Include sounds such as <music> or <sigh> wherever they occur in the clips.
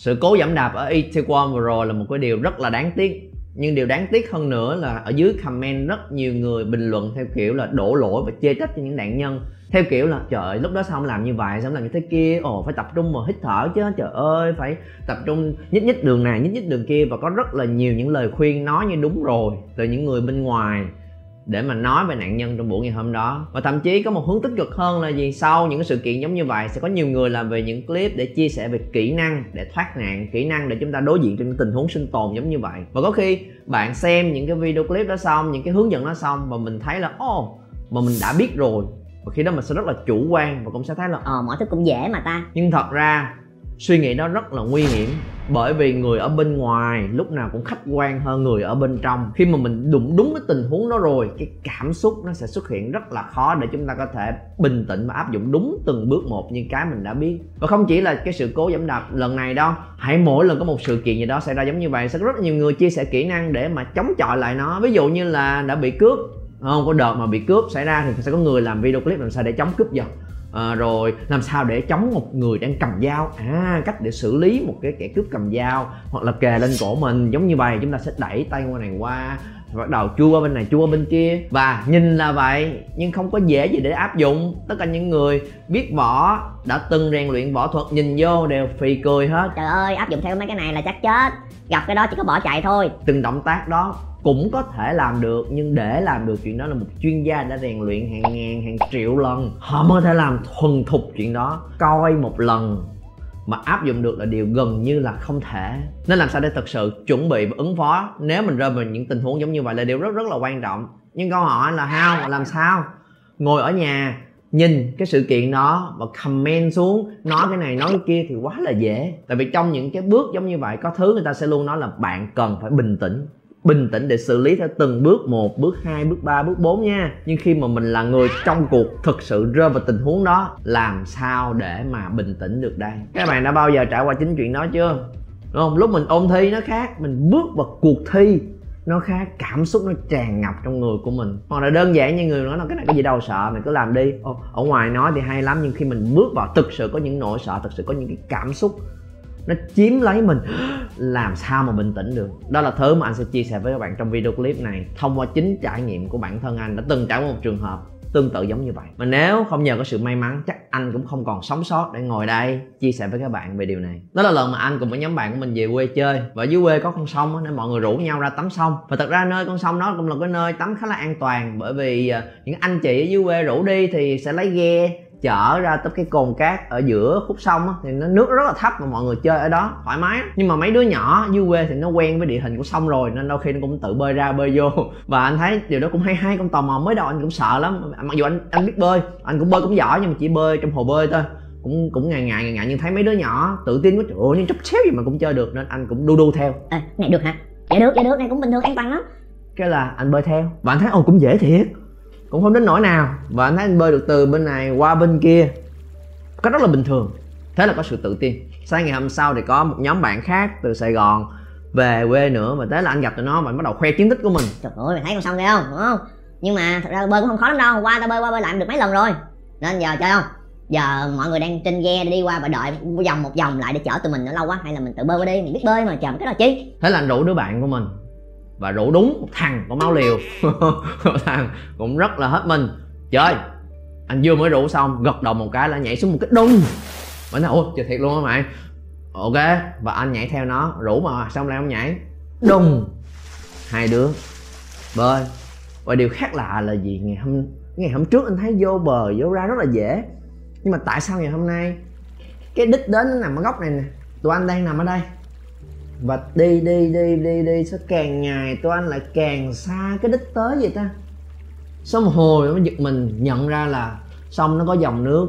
sự cố giảm đạp ở Itaewon vừa rồi là một cái điều rất là đáng tiếc. Nhưng điều đáng tiếc hơn nữa là ở dưới comment rất nhiều người bình luận theo kiểu là đổ lỗi và chê trách cho những nạn nhân. Theo kiểu là trời ơi, lúc đó sao không làm như vậy? Sao không làm như thế kia? Ồ phải tập trung vào hít thở chứ trời ơi phải tập trung nhích nhích đường này nhích nhích đường kia. Và có rất là nhiều những lời khuyên nói như đúng rồi từ những người bên ngoài để mà nói về nạn nhân trong buổi ngày hôm đó. Và thậm chí có một hướng tích cực hơn là gì? Sau những cái sự kiện giống như vậy sẽ có nhiều người làm về những clip để chia sẻ về kỹ năng để thoát nạn kỹ năng để chúng ta đối diện trong những tình huống sinh tồn giống như vậy. Và có khi bạn xem những cái video clip đó xong những cái hướng dẫn đó xong và mình thấy là ồ mà mình đã biết rồi. Và khi đó mình sẽ rất là chủ quan và cũng sẽ thấy là ờ mọi thứ cũng dễ mà ta. Nhưng thật ra suy nghĩ đó rất là nguy hiểm, bởi vì người ở bên ngoài lúc nào cũng khách quan hơn người ở bên trong. Khi mà mình đụng đúng cái tình huống đó rồi, cái cảm xúc nó sẽ xuất hiện rất là khó để chúng ta có thể bình tĩnh và áp dụng đúng từng bước một như cái mình đã biết. Và không chỉ là cái sự cố giảm đạp lần này đâu, hãy mỗi lần có một sự kiện gì đó xảy ra giống như vậy, sẽ có rất nhiều người chia sẻ kỹ năng để mà chống chọi lại nó. Ví dụ như là đã bị cướp, không có đợt mà bị cướp xảy ra thì sẽ có người làm video clip làm sao để chống cướp giật à, rồi làm sao để chống một người đang cầm dao? À cách để xử lý một cái kẻ cướp cầm dao hoặc là kề lên cổ mình. Giống như vậy chúng ta sẽ đẩy tay qua này qua bắt đầu chua qua bên này chua qua bên kia. Và nhìn là vậy nhưng không có dễ gì để áp dụng. Tất cả những người biết võ đã từng rèn luyện võ thuật nhìn vô đều phì cười hết. Trời ơi áp dụng theo mấy cái này là chắc chết. Gặp cái đó chỉ có bỏ chạy thôi. Từng động tác đó cũng có thể làm được nhưng để làm được chuyện đó là một chuyên gia đã rèn luyện hàng ngàn hàng triệu lần. Họ mới thể làm thuần thục chuyện đó. Coi một lần mà áp dụng được là điều gần như là không thể. Nên làm sao để thực sự chuẩn bị và ứng phó nếu mình rơi vào những tình huống giống như vậy là điều rất rất là quan trọng. Nhưng câu hỏi là how, làm sao? Ngồi ở nhà, nhìn cái sự kiện đó và comment xuống, nói cái này, nói cái kia thì quá là dễ. Tại vì trong những cái bước giống như vậy, có thứ người ta sẽ luôn nói là bạn cần phải bình tĩnh bình tĩnh để xử lý theo từng bước một bước hai bước ba bước bốn nha. Nhưng khi mà mình là người trong cuộc thực sự rơi vào tình huống đó làm sao để mà bình tĩnh được đây? Các bạn đã bao giờ trải qua chính chuyện đó chưa? Đúng không? Lúc mình ôn thi nó khác mình bước vào cuộc thi nó khác cảm xúc nó tràn ngập trong người của mình. Hoặc là đơn giản như người nói là cái này có gì đâu sợ mình cứ làm đi. Ồ, ở ngoài nói thì hay lắm nhưng khi mình bước vào thực sự có những nỗi sợ thực sự có những cái cảm xúc nó chiếm lấy mình. <gasps> Làm sao mà bình tĩnh được? Đó là thứ mà anh sẽ chia sẻ với các bạn trong video clip này. Thông qua chính trải nghiệm của bản thân anh đã từng trải qua một trường hợp tương tự giống như vậy. Mà nếu không nhờ có sự may mắn, chắc anh cũng không còn sống sót để ngồi đây chia sẻ với các bạn về điều này. Đó là lần mà anh cùng với nhóm bạn của mình về quê chơi. Và dưới quê có con sông nên mọi người rủ nhau ra tắm sông. Và thật ra nơi con sông đó cũng là cái nơi tắm khá là an toàn. Bởi vì à, những anh chị ở dưới quê rủ đi thì sẽ lấy ghe chở ra tới cái cồn cát ở giữa khúc sông á, thì nó nước rất là thấp mà mọi người chơi ở đó thoải mái nhưng mà mấy đứa nhỏ dưới quê thì nó quen với địa hình của sông rồi nên đôi khi nó cũng tự bơi ra bơi vô. <laughs> Và anh thấy điều đó cũng hay hay cũng tò mò mới đầu anh cũng sợ lắm. Mặc dù anh anh biết bơi anh cũng bơi cũng giỏi nhưng mà chỉ bơi trong hồ bơi thôi. Cũng cũng ngại ngại ngại ngại nhưng thấy mấy đứa nhỏ tự tin quá trời ơi nhưng chốc xéo gì mà cũng chơi được nên anh cũng đu đu theo. Ê, này được hả? Dạ được dạ được này cũng bình thường an toàn lắm. Cái là anh bơi theo. Và anh thấy ồ cũng dễ thiệt cũng không đến nỗi nào. Và anh thấy anh bơi được từ bên này qua bên kia. Có rất là bình thường. Thế là có sự tự tin. Sáng ngày hôm sau thì có một nhóm bạn khác từ sài gòn về quê nữa. Và thế là anh gặp tụi nó và bắt đầu khoe chiến tích của mình. Trời ơi mày thấy con sông kia không? Đúng không? Nhưng mà thật ra bơi cũng không khó lắm đâu. Qua tao bơi qua bơi lại được mấy lần rồi. Nên giờ chơi không? Giờ mọi người đang trên ghe đi qua và đợi vòng một vòng lại để chở tụi mình nữa. Lâu quá hay là mình tự bơi qua đi. Mình biết bơi mà chờ một cái đó chi. Thế là anh rủ đứa bạn của mình và rủ đúng một thằng có máu liều. <laughs> Một thằng cũng rất là hết mình. Chơi anh vừa mới rủ xong, gật đầu một cái là nhảy xuống một cái đùng mình nói ôi trời thiệt luôn á mày. Ok, và anh nhảy theo nó, rủ mà, xong lại không nhảy. Đùng, hai đứa bơi. Và điều khác lạ là gì? Ngày hôm ngày hôm trước anh thấy vô bờ, vô ra rất là dễ. Nhưng mà tại sao ngày hôm nay cái đích đến nó nằm ở góc này nè? Tụi anh đang nằm ở đây và đi đi đi đi đi, sao càng ngày tụi anh lại càng xa cái đích tới vậy ta? Xong một hồi nó giật mình nhận ra là sông nó có dòng nước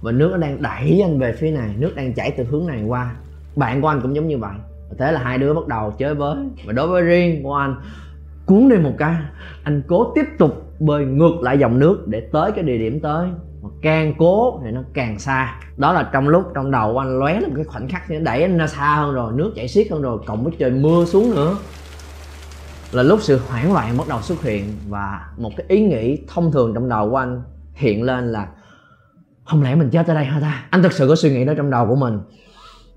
và nước nó đang đẩy anh về phía này, nước đang chảy từ hướng này qua. Bạn của anh cũng giống như vậy. Thế là hai đứa bắt đầu chơi với và đối với riêng của anh, cuốn đi một cái, anh cố tiếp tục bơi ngược lại dòng nước để tới cái địa điểm tới mà càng cố thì nó càng xa. Đó là trong lúc, trong đầu anh lóe lên cái khoảnh khắc thì nó đẩy anh ra xa hơn rồi, nước chảy xiết hơn rồi, cộng với trời mưa xuống nữa. Là lúc sự hoảng loạn bắt đầu xuất hiện và một cái ý nghĩ thông thường trong đầu của anh hiện lên là, không lẽ mình chết ở đây hả ta? Anh thực sự có suy nghĩ đó trong đầu của mình.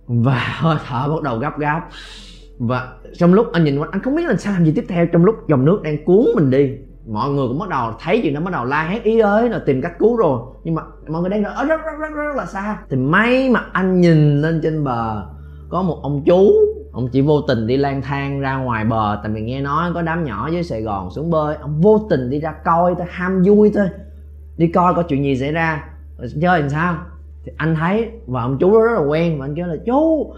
Và hơi thở bắt đầu gấp gáp. Và trong lúc anh nhìn quanh, anh không biết là sao làm gì tiếp theo trong lúc dòng nước đang cuốn mình đi mọi người cũng bắt đầu thấy chuyện nó bắt đầu la hét, ý ới là tìm cách cứu rồi. Nhưng mà mọi người đang ở rất rất rất rất là xa. Thì may mà anh nhìn lên trên bờ, có một ông chú, ông chỉ vô tình đi lang thang ra ngoài bờ, tại vì nghe nói có đám nhỏ dưới sài gòn xuống bơi, ông vô tình đi ra coi thôi ham vui thôi đi coi có chuyện gì xảy ra. Chơi làm sao? Thì anh thấy và ông chú đó rất là quen, và anh kêu là, chú,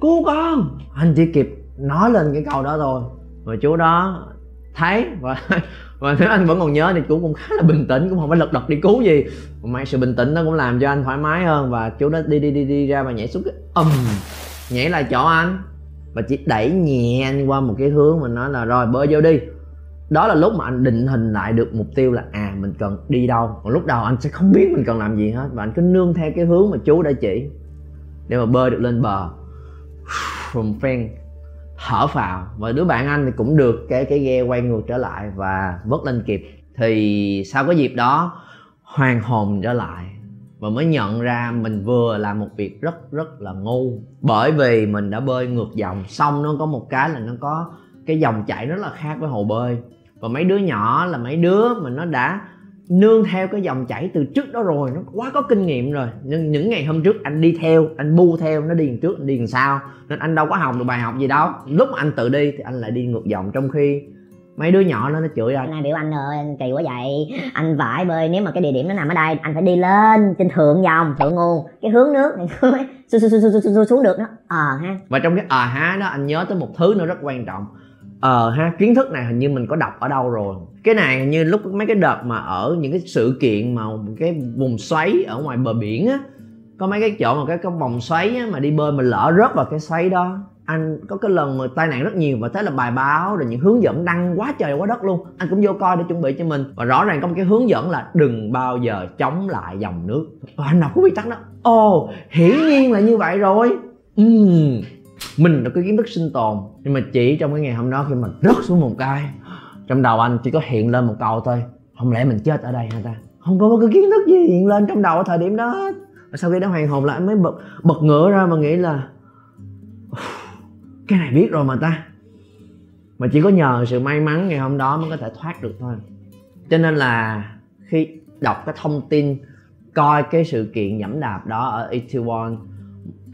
cứu con. Anh chỉ kịp nói lên cái câu đó thôi. Và chú đó thấy, và và nếu anh vẫn còn nhớ thì chú cũng khá là bình tĩnh, cũng không phải lật đật đi cứu gì. Mà may sự bình tĩnh nó cũng làm cho anh thoải mái hơn và chú nó đi đi đi đi ra và nhảy xuống cái ầm, nhảy lại chỗ anh. Và chỉ đẩy nhẹ anh qua một cái hướng mà nói là, rồi, bơi vô đi. Đó là lúc mà anh định hình lại được mục tiêu là à mình cần đi đâu? Còn lúc đầu anh sẽ không biết mình cần làm gì hết và anh cứ nương theo cái hướng mà chú đã chỉ để mà bơi được lên bờ. From friend thở phào. Và đứa bạn anh thì cũng được cái cái ghe quay ngược trở lại và vớt lên kịp. Thì sau cái dịp đó hoàn hồn trở lại và mới nhận ra mình vừa làm một việc rất rất là ngu. Bởi vì mình đã bơi ngược dòng, xong nó có một cái là nó có cái dòng chảy rất là khác với hồ bơi. Và mấy đứa nhỏ là mấy đứa mà nó đã nương theo cái dòng chảy từ trước đó rồi nó quá có kinh nghiệm rồi nhưng những ngày hôm trước anh đi theo anh bu theo nó đi trước anh đi đằng sau nên anh đâu có học được bài học gì đâu lúc mà anh tự đi thì anh lại đi ngược dòng trong khi mấy đứa nhỏ nó nó chửi anh nay biểu anh ơi anh kỳ quá vậy anh phải bơi nếu mà cái địa điểm nó nằm ở đây anh phải đi lên trên thượng dòng thượng nguồn cái hướng nước này xuống, xuống, xuống, xuống, xuống được đó ờ ha và trong cái ờ há đó anh nhớ tới một thứ nữa rất quan trọng ờ ha kiến thức này hình như mình có đọc ở đâu rồi. Cái này hình như lúc mấy cái đợt mà ở những cái sự kiện mà cái vùng xoáy ở ngoài bờ biển á có mấy cái chỗ mà cái cái vòng xoáy á, mà đi bơi mình lỡ rớt vào cái xoáy đó. Anh có cái lần mà tai nạn rất nhiều và thế là bài báo rồi những hướng dẫn đăng quá trời quá đất luôn. Anh cũng vô coi để chuẩn bị cho mình. Và rõ ràng có một cái hướng dẫn là đừng bao giờ chống lại dòng nước. Và anh đọc cái quy tắc đó. Ồ hiển nhiên là như vậy rồi. Uhm, mình đã có kiến thức sinh tồn, nhưng mà chỉ trong cái ngày hôm đó khi mà rớt xuống một cái, trong đầu anh chỉ có hiện lên một câu thôi, không lẽ mình chết ở đây hả ta? Không có cái kiến thức gì hiện lên trong đầu ở thời điểm đó và sau khi đã hoàn hồn lại anh mới bật bật ngửa ra mà nghĩ là cái này biết rồi mà ta. Mà chỉ có nhờ sự may mắn ngày hôm đó mới có thể thoát được thôi. Cho nên là khi đọc cái thông tin, coi cái sự kiện nhẫm đạp đó ở Itaewon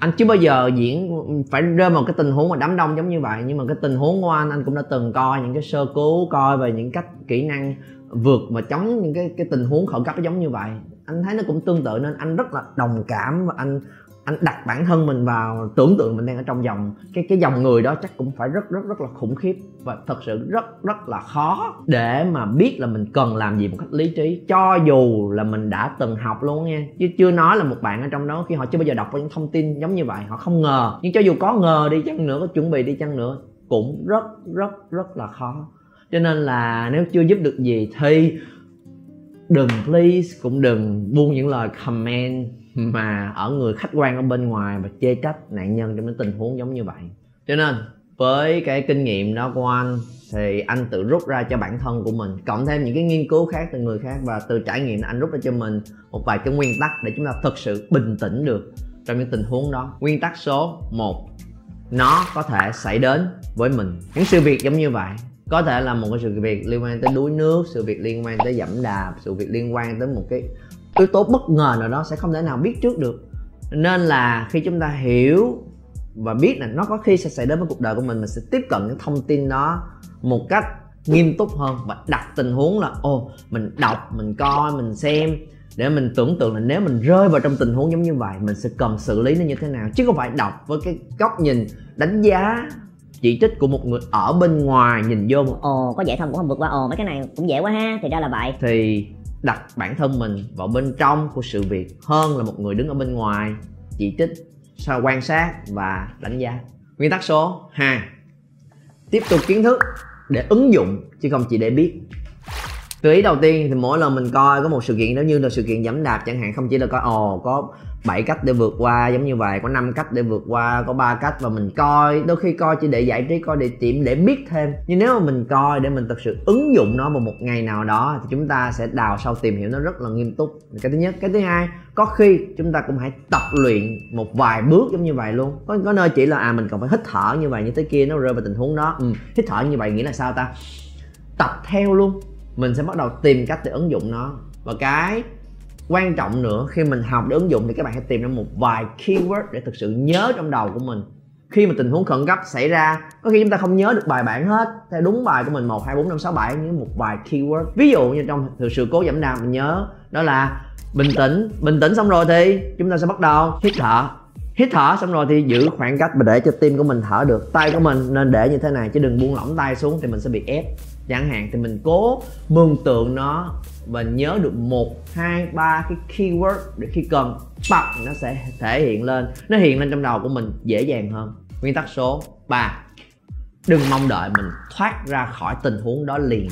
anh chưa bao giờ diễn, phải rơi vào cái tình huống mà đám đông giống như vậy, nhưng mà cái tình huống của anh anh cũng đã từng coi những cái sơ cứu, coi về những cách kỹ năng vượt và chống những cái cái tình huống khẩn cấp giống như vậy. Anh thấy nó cũng tương tự nên anh rất là đồng cảm và anh anh đặt bản thân mình vào tưởng tượng mình đang ở trong dòng, cái cái dòng người đó chắc cũng phải rất rất rất là khủng khiếp và thật sự rất rất là khó để mà biết là mình cần làm gì một cách lý trí. Cho dù là mình đã từng học luôn nha, chứ chưa nói là một bạn ở trong đó khi họ chưa bao giờ đọc những thông tin giống như vậy, họ không ngờ. Nhưng cho dù có ngờ đi chăng nữa, có chuẩn bị đi chăng nữa, cũng rất rất rất là khó. Cho nên là nếu chưa giúp được gì thì đừng please, cũng đừng buông những lời comment Ừ. mà ở người khách quan ở bên ngoài và chê trách nạn nhân trong những tình huống giống như vậy. Cho nên, với cái kinh nghiệm đó của anh, thì anh tự rút ra cho bản thân của mình, cộng thêm những cái nghiên cứu khác từ người khác và từ trải nghiệm anh rút ra cho mình một vài cái nguyên tắc để chúng ta thực sự bình tĩnh được trong những tình huống đó. Nguyên tắc số 1 nó có thể xảy đến với mình. Những sự việc giống như vậy, có thể là một cái sự việc liên quan tới đuối nước, sự việc liên quan tới dẫm đạp, sự việc liên quan tới một cái yếu tố bất ngờ nào đó sẽ không thể nào biết trước được. Nên là khi chúng ta hiểu và biết là nó có khi sẽ xảy đến với cuộc đời của mình mình sẽ tiếp cận những thông tin đó một cách nghiêm túc hơn và đặt tình huống là ô mình đọc mình coi mình xem. Để mình tưởng tượng là nếu mình rơi vào trong tình huống giống như vậy mình sẽ cần xử lý nó như thế nào. Chứ không phải đọc với cái góc nhìn đánh giá chỉ trích của một người ở bên ngoài nhìn vô. Một ồ có dễ thân cũng không vượt qua. Ồ mấy cái này cũng dễ quá ha. Thì ra là vậy. Thì đặt bản thân mình vào bên trong của sự việc hơn là một người đứng ở bên ngoài, chỉ trích, sao quan sát và đánh giá. Nguyên tắc số 2 tiếp tục kiến thức để ứng dụng chứ không chỉ để biết từ ý đầu tiên thì mỗi lần mình coi có một sự kiện giống như là sự kiện giảm đạp chẳng hạn không chỉ là coi ồ có 7 cách để vượt qua giống như vậy có 5 cách để vượt qua có 3 cách và mình coi đôi khi coi chỉ để giải trí coi để tìm để biết thêm. Nhưng nếu mà mình coi để mình thực sự ứng dụng nó vào một ngày nào đó thì chúng ta sẽ đào sâu tìm hiểu nó rất là nghiêm túc. Cái thứ nhất. Cái thứ hai có khi chúng ta cũng hãy tập luyện một vài bước giống như vậy luôn. Có, có nơi chỉ là à mình còn phải hít thở như vậy như thế kia nó rơi vào tình huống đó. Ừ, hít thở như vậy nghĩa là sao ta? Tập theo luôn mình sẽ bắt đầu tìm cách để ứng dụng nó. Và cái quan trọng nữa, khi mình học để ứng dụng thì các bạn hãy tìm ra một vài keyword để thực sự nhớ trong đầu của mình. Khi mà tình huống khẩn cấp xảy ra, có khi chúng ta không nhớ được bài bản hết. Theo đúng bài của mình, một, hai, bốn, năm, sáu, bảy những một vài keyword. Ví dụ như trong thực sự cố giảm đau, mình nhớ, đó là bình tĩnh. Bình tĩnh xong rồi thì chúng ta sẽ bắt đầu hít thở. Hít thở xong rồi thì giữ khoảng cách và để cho tim của mình thở được. Tay của mình nên để như thế này, chứ đừng buông lỏng tay xuống thì mình sẽ bị ép chẳng hạn thì mình cố mường tượng nó và nhớ được một, hai, ba cái keyword để khi cần bật nó sẽ thể hiện lên. Nó hiện lên trong đầu của mình dễ dàng hơn. Nguyên tắc số 3 đừng mong đợi mình thoát ra khỏi tình huống đó liền.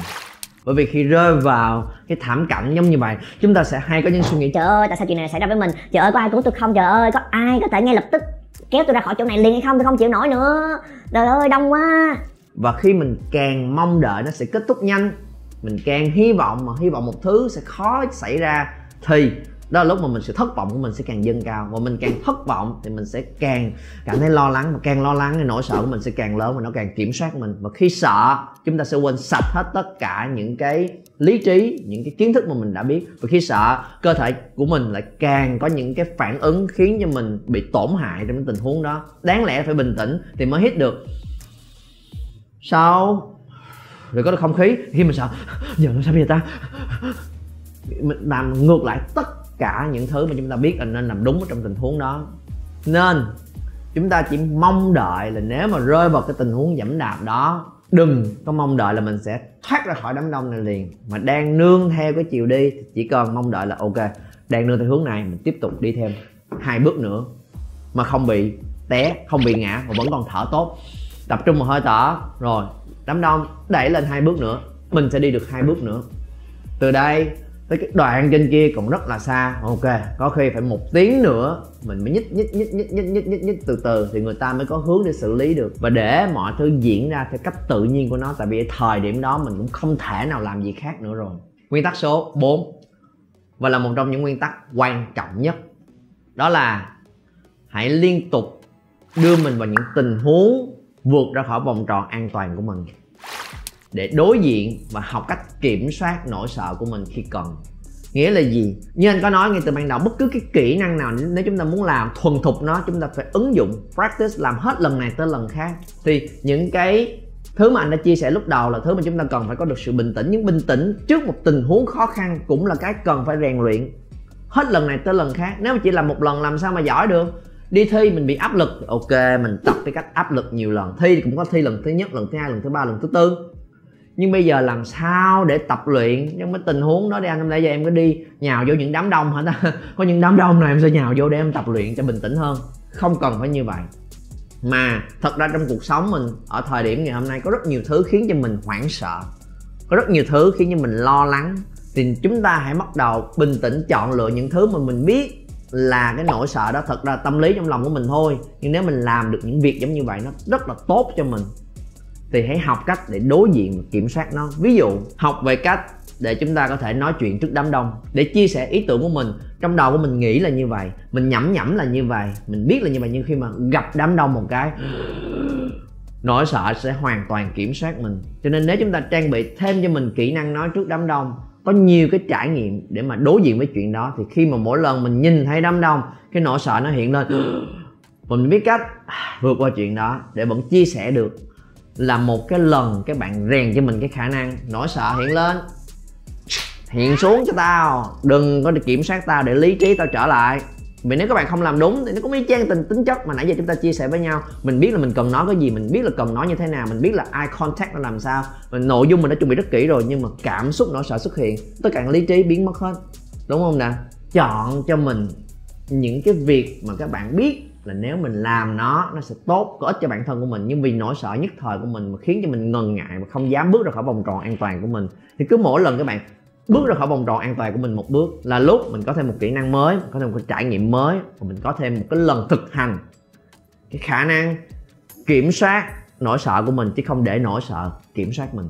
Bởi vì khi rơi vào cái thảm cảnh giống như vậy, chúng ta sẽ hay có những suy nghĩ, trời ơi, tại sao chuyện này xảy ra với mình? Trời ơi, có ai cứu tôi không? Trời ơi, có ai có thể ngay lập tức kéo tôi ra khỏi chỗ này liền hay không? Tôi không chịu nổi nữa. Trời ơi, đông quá và khi mình càng mong đợi nó sẽ kết thúc nhanh, mình càng hy vọng mà hy vọng một thứ sẽ khó xảy ra, thì đó là lúc mà mình sự thất vọng của mình sẽ càng dâng cao. Và mình càng thất vọng thì mình sẽ càng cảm thấy lo lắng, và càng lo lắng thì nỗi sợ của mình sẽ càng lớn và nó càng kiểm soát mình. Và khi sợ, chúng ta sẽ quên sạch hết tất cả những cái lý trí, những cái kiến thức mà mình đã biết. Và khi sợ, cơ thể của mình lại càng có những cái phản ứng khiến cho mình bị tổn hại trong cái tình huống đó. Đáng lẽ phải bình tĩnh thì mới hít được sau rồi có được không khí? Khi mình sợ giờ nó sao bây giờ ta? Mình làm ngược lại tất cả những thứ mà chúng ta biết là nên làm đúng ở trong tình huống đó. Nên, chúng ta chỉ mong đợi là nếu mà rơi vào cái tình huống giảm đạp đó, đừng có mong đợi là mình sẽ thoát ra khỏi đám đông này liền. Mà đang nương theo cái chiều đi, thì chỉ cần mong đợi là ok, đang nương theo hướng này, mình tiếp tục đi thêm hai bước nữa. Mà không bị té, không bị ngã, mà vẫn còn thở tốt tập trung một hơi thở. Rồi đám đông đẩy lên hai bước nữa. Mình sẽ đi được hai bước nữa. Từ đây tới cái đoạn trên kia còn rất là xa. Ok có khi phải một tiếng nữa. Mình mới nhích nhích nhích nhích nhích nhích nhích, nhích từ từ thì người ta mới có hướng để xử lý được. Và để mọi thứ diễn ra theo cách tự nhiên của nó tại vì thời điểm đó mình cũng không thể nào làm gì khác nữa rồi. Nguyên tắc số 4 và là một trong những nguyên tắc quan trọng nhất đó là hãy liên tục đưa mình vào những tình huống vượt ra khỏi vòng tròn an toàn của mình. Để đối diện và học cách kiểm soát nỗi sợ của mình khi cần. Nghĩa là gì? Như anh có nói ngay từ ban đầu, bất cứ cái kỹ năng nào, nếu chúng ta muốn làm thuần thục nó, chúng ta phải ứng dụng, practice, làm hết lần này tới lần khác. Thì những cái thứ mà anh đã chia sẻ lúc đầu là thứ mà chúng ta cần phải có được sự bình tĩnh. Nhưng bình tĩnh trước một tình huống khó khăn cũng là cái cần phải rèn luyện hết lần này tới lần khác. Nếu mà chỉ làm một lần, làm sao mà giỏi được? Đi thi mình bị áp lực. Ok, mình tập cái cách áp lực nhiều lần. Thi cũng có thi lần thứ nhất, lần thứ hai, lần thứ ba, lần thứ tư. Nhưng bây giờ làm sao để tập luyện? Trong cái tình huống đó đi anh, hôm nay giờ em có đi nhào vô những đám đông hả ta? <laughs> Có những đám đông này em sẽ nhào vô để em tập luyện cho bình tĩnh hơn? Không cần phải như vậy. Mà thật ra trong cuộc sống mình, ở thời điểm ngày hôm nay có rất nhiều thứ khiến cho mình hoảng sợ. Có rất nhiều thứ khiến cho mình lo lắng. Thì chúng ta hãy bắt đầu bình tĩnh chọn lựa những thứ mà mình biết là cái nỗi sợ đó thật ra tâm lý trong lòng của mình thôi. Nhưng nếu mình làm được những việc giống như vậy, nó rất là tốt cho mình, thì hãy học cách để đối diện và kiểm soát nó. Ví dụ, học về cách để chúng ta có thể nói chuyện trước đám đông, để chia sẻ ý tưởng của mình. Trong đầu của mình nghĩ là như vậy, mình nhẩm nhẩm là như vậy, mình biết là như vậy, nhưng khi mà gặp đám đông một cái, nỗi sợ sẽ hoàn toàn kiểm soát mình. Cho nên nếu chúng ta trang bị thêm cho mình kỹ năng nói trước đám đông có nhiều cái trải nghiệm để mà đối diện với chuyện đó. Thì khi mà mỗi lần mình nhìn thấy đám đông cái nỗi sợ nó hiện lên. <gasps> Mình biết cách vượt qua chuyện đó để vẫn chia sẻ được là một cái lần các bạn rèn cho mình cái khả năng nỗi sợ hiện lên. Hiện xuống cho tao đừng có kiểm soát tao để lý trí tao trở lại vì nếu các bạn không làm đúng thì nó cũng y chang tình tính chất mà nãy giờ chúng ta chia sẻ với nhau. Mình biết là mình cần nói cái gì, mình biết là cần nói như thế nào, mình biết là eye contact nó làm sao mình nội dung mình đã chuẩn bị rất kỹ rồi nhưng mà cảm xúc nỗi sợ xuất hiện. Tất cả lý trí biến mất hết. Đúng không nè chọn cho mình những cái việc mà các bạn biết là nếu mình làm nó nó sẽ tốt, có ích cho bản thân của mình. Nhưng vì nỗi sợ nhất thời của mình mà khiến cho mình ngần ngại và không dám bước ra khỏi vòng tròn an toàn của mình. Thì cứ mỗi lần các bạn bước ra khỏi vòng tròn an toàn của mình một bước là lúc mình có thêm một kỹ năng mới, có thêm một cái trải nghiệm mới và mình có thêm một cái lần thực hành. Cái khả năng kiểm soát nỗi sợ của mình chứ không để nỗi sợ kiểm soát mình.